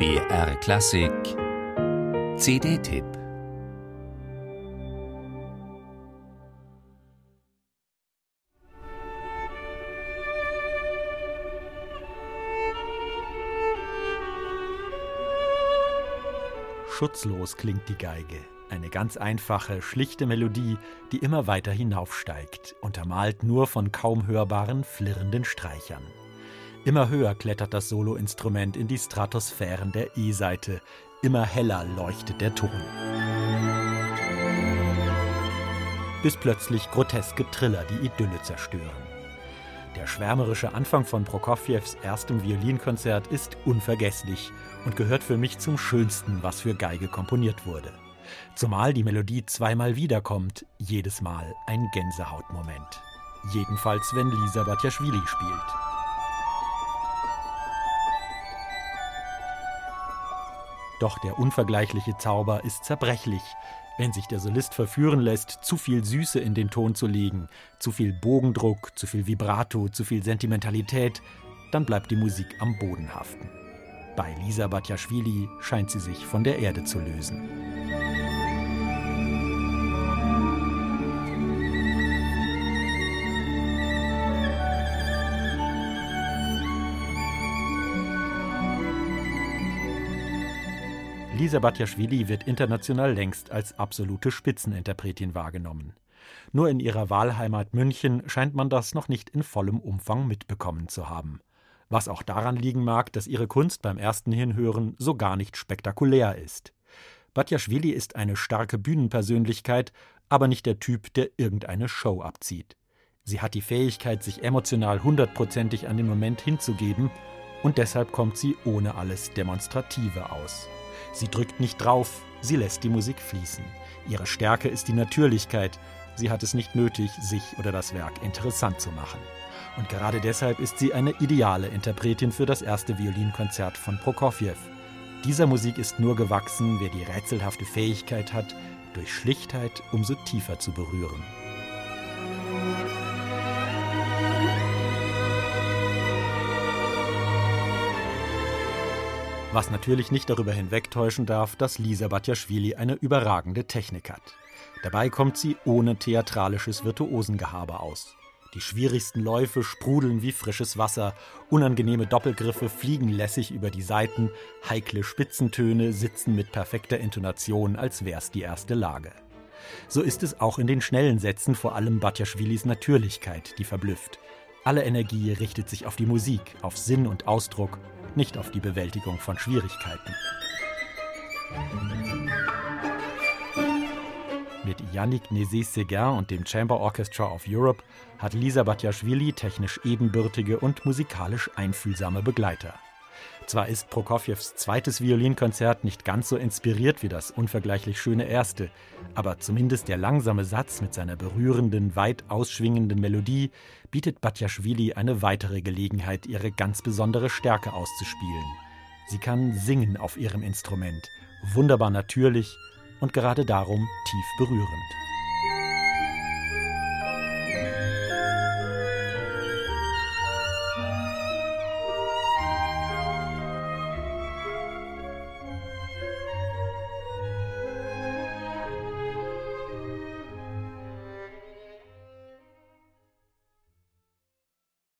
BR Klassik CD-Tipp Schutzlos klingt die Geige. Eine ganz einfache, schlichte Melodie, die immer weiter hinaufsteigt, untermalt nur von kaum hörbaren, flirrenden Streichern. Immer höher klettert das Soloinstrument in die Stratosphären der E-Seite, immer heller leuchtet der Ton. Bis plötzlich groteske Triller die Idylle zerstören. Der schwärmerische Anfang von Prokofjews erstem Violinkonzert ist unvergesslich und gehört für mich zum Schönsten, was für Geige komponiert wurde. Zumal die Melodie zweimal wiederkommt, jedes Mal ein Gänsehautmoment. Jedenfalls, wenn Lisa Batjaschwili spielt. Doch der unvergleichliche Zauber ist zerbrechlich, wenn sich der Solist verführen lässt, zu viel Süße in den Ton zu legen, zu viel Bogendruck, zu viel Vibrato, zu viel Sentimentalität, dann bleibt die Musik am Boden haften. Bei Lisa Batjaschwili scheint sie sich von der Erde zu lösen. Lisa Batjaschwili wird international längst als absolute Spitzeninterpretin wahrgenommen. Nur in ihrer Wahlheimat München scheint man das noch nicht in vollem Umfang mitbekommen zu haben. Was auch daran liegen mag, dass ihre Kunst beim ersten Hinhören so gar nicht spektakulär ist. Batjaschwili ist eine starke Bühnenpersönlichkeit, aber nicht der Typ, der irgendeine Show abzieht. Sie hat die Fähigkeit, sich emotional hundertprozentig an den Moment hinzugeben, und deshalb kommt sie ohne alles Demonstrative aus. Sie drückt nicht drauf, sie lässt die Musik fließen. Ihre Stärke ist die Natürlichkeit. Sie hat es nicht nötig, sich oder das Werk interessant zu machen. Und gerade deshalb ist sie eine ideale Interpretin für das erste Violinkonzert von Prokofjew. Dieser Musik ist nur gewachsen, wer die rätselhafte Fähigkeit hat, durch Schlichtheit umso tiefer zu berühren. Was natürlich nicht darüber hinwegtäuschen darf, dass Lisa Batjaschwili eine überragende Technik hat. Dabei kommt sie ohne theatralisches Virtuosengehabe aus. Die schwierigsten Läufe sprudeln wie frisches Wasser, unangenehme Doppelgriffe fliegen lässig über die Saiten, heikle Spitzentöne sitzen mit perfekter Intonation, als wär's die erste Lage. So ist es auch in den schnellen Sätzen vor allem Batjaschwilis Natürlichkeit, die verblüfft. Alle Energie richtet sich auf die Musik, auf Sinn und Ausdruck nicht auf die Bewältigung von Schwierigkeiten. Mit Yannick Nézet-Séguin und dem Chamber Orchestra of Europe hat Lisa Batjaschwili technisch ebenbürtige und musikalisch einfühlsame Begleiter. Zwar ist Prokofjews zweites Violinkonzert nicht ganz so inspiriert wie das unvergleichlich schöne erste, aber zumindest der langsame Satz mit seiner berührenden, weit ausschwingenden Melodie bietet Batjaschwili eine weitere Gelegenheit, ihre ganz besondere Stärke auszuspielen. Sie kann singen auf ihrem Instrument, wunderbar natürlich und gerade darum tief berührend.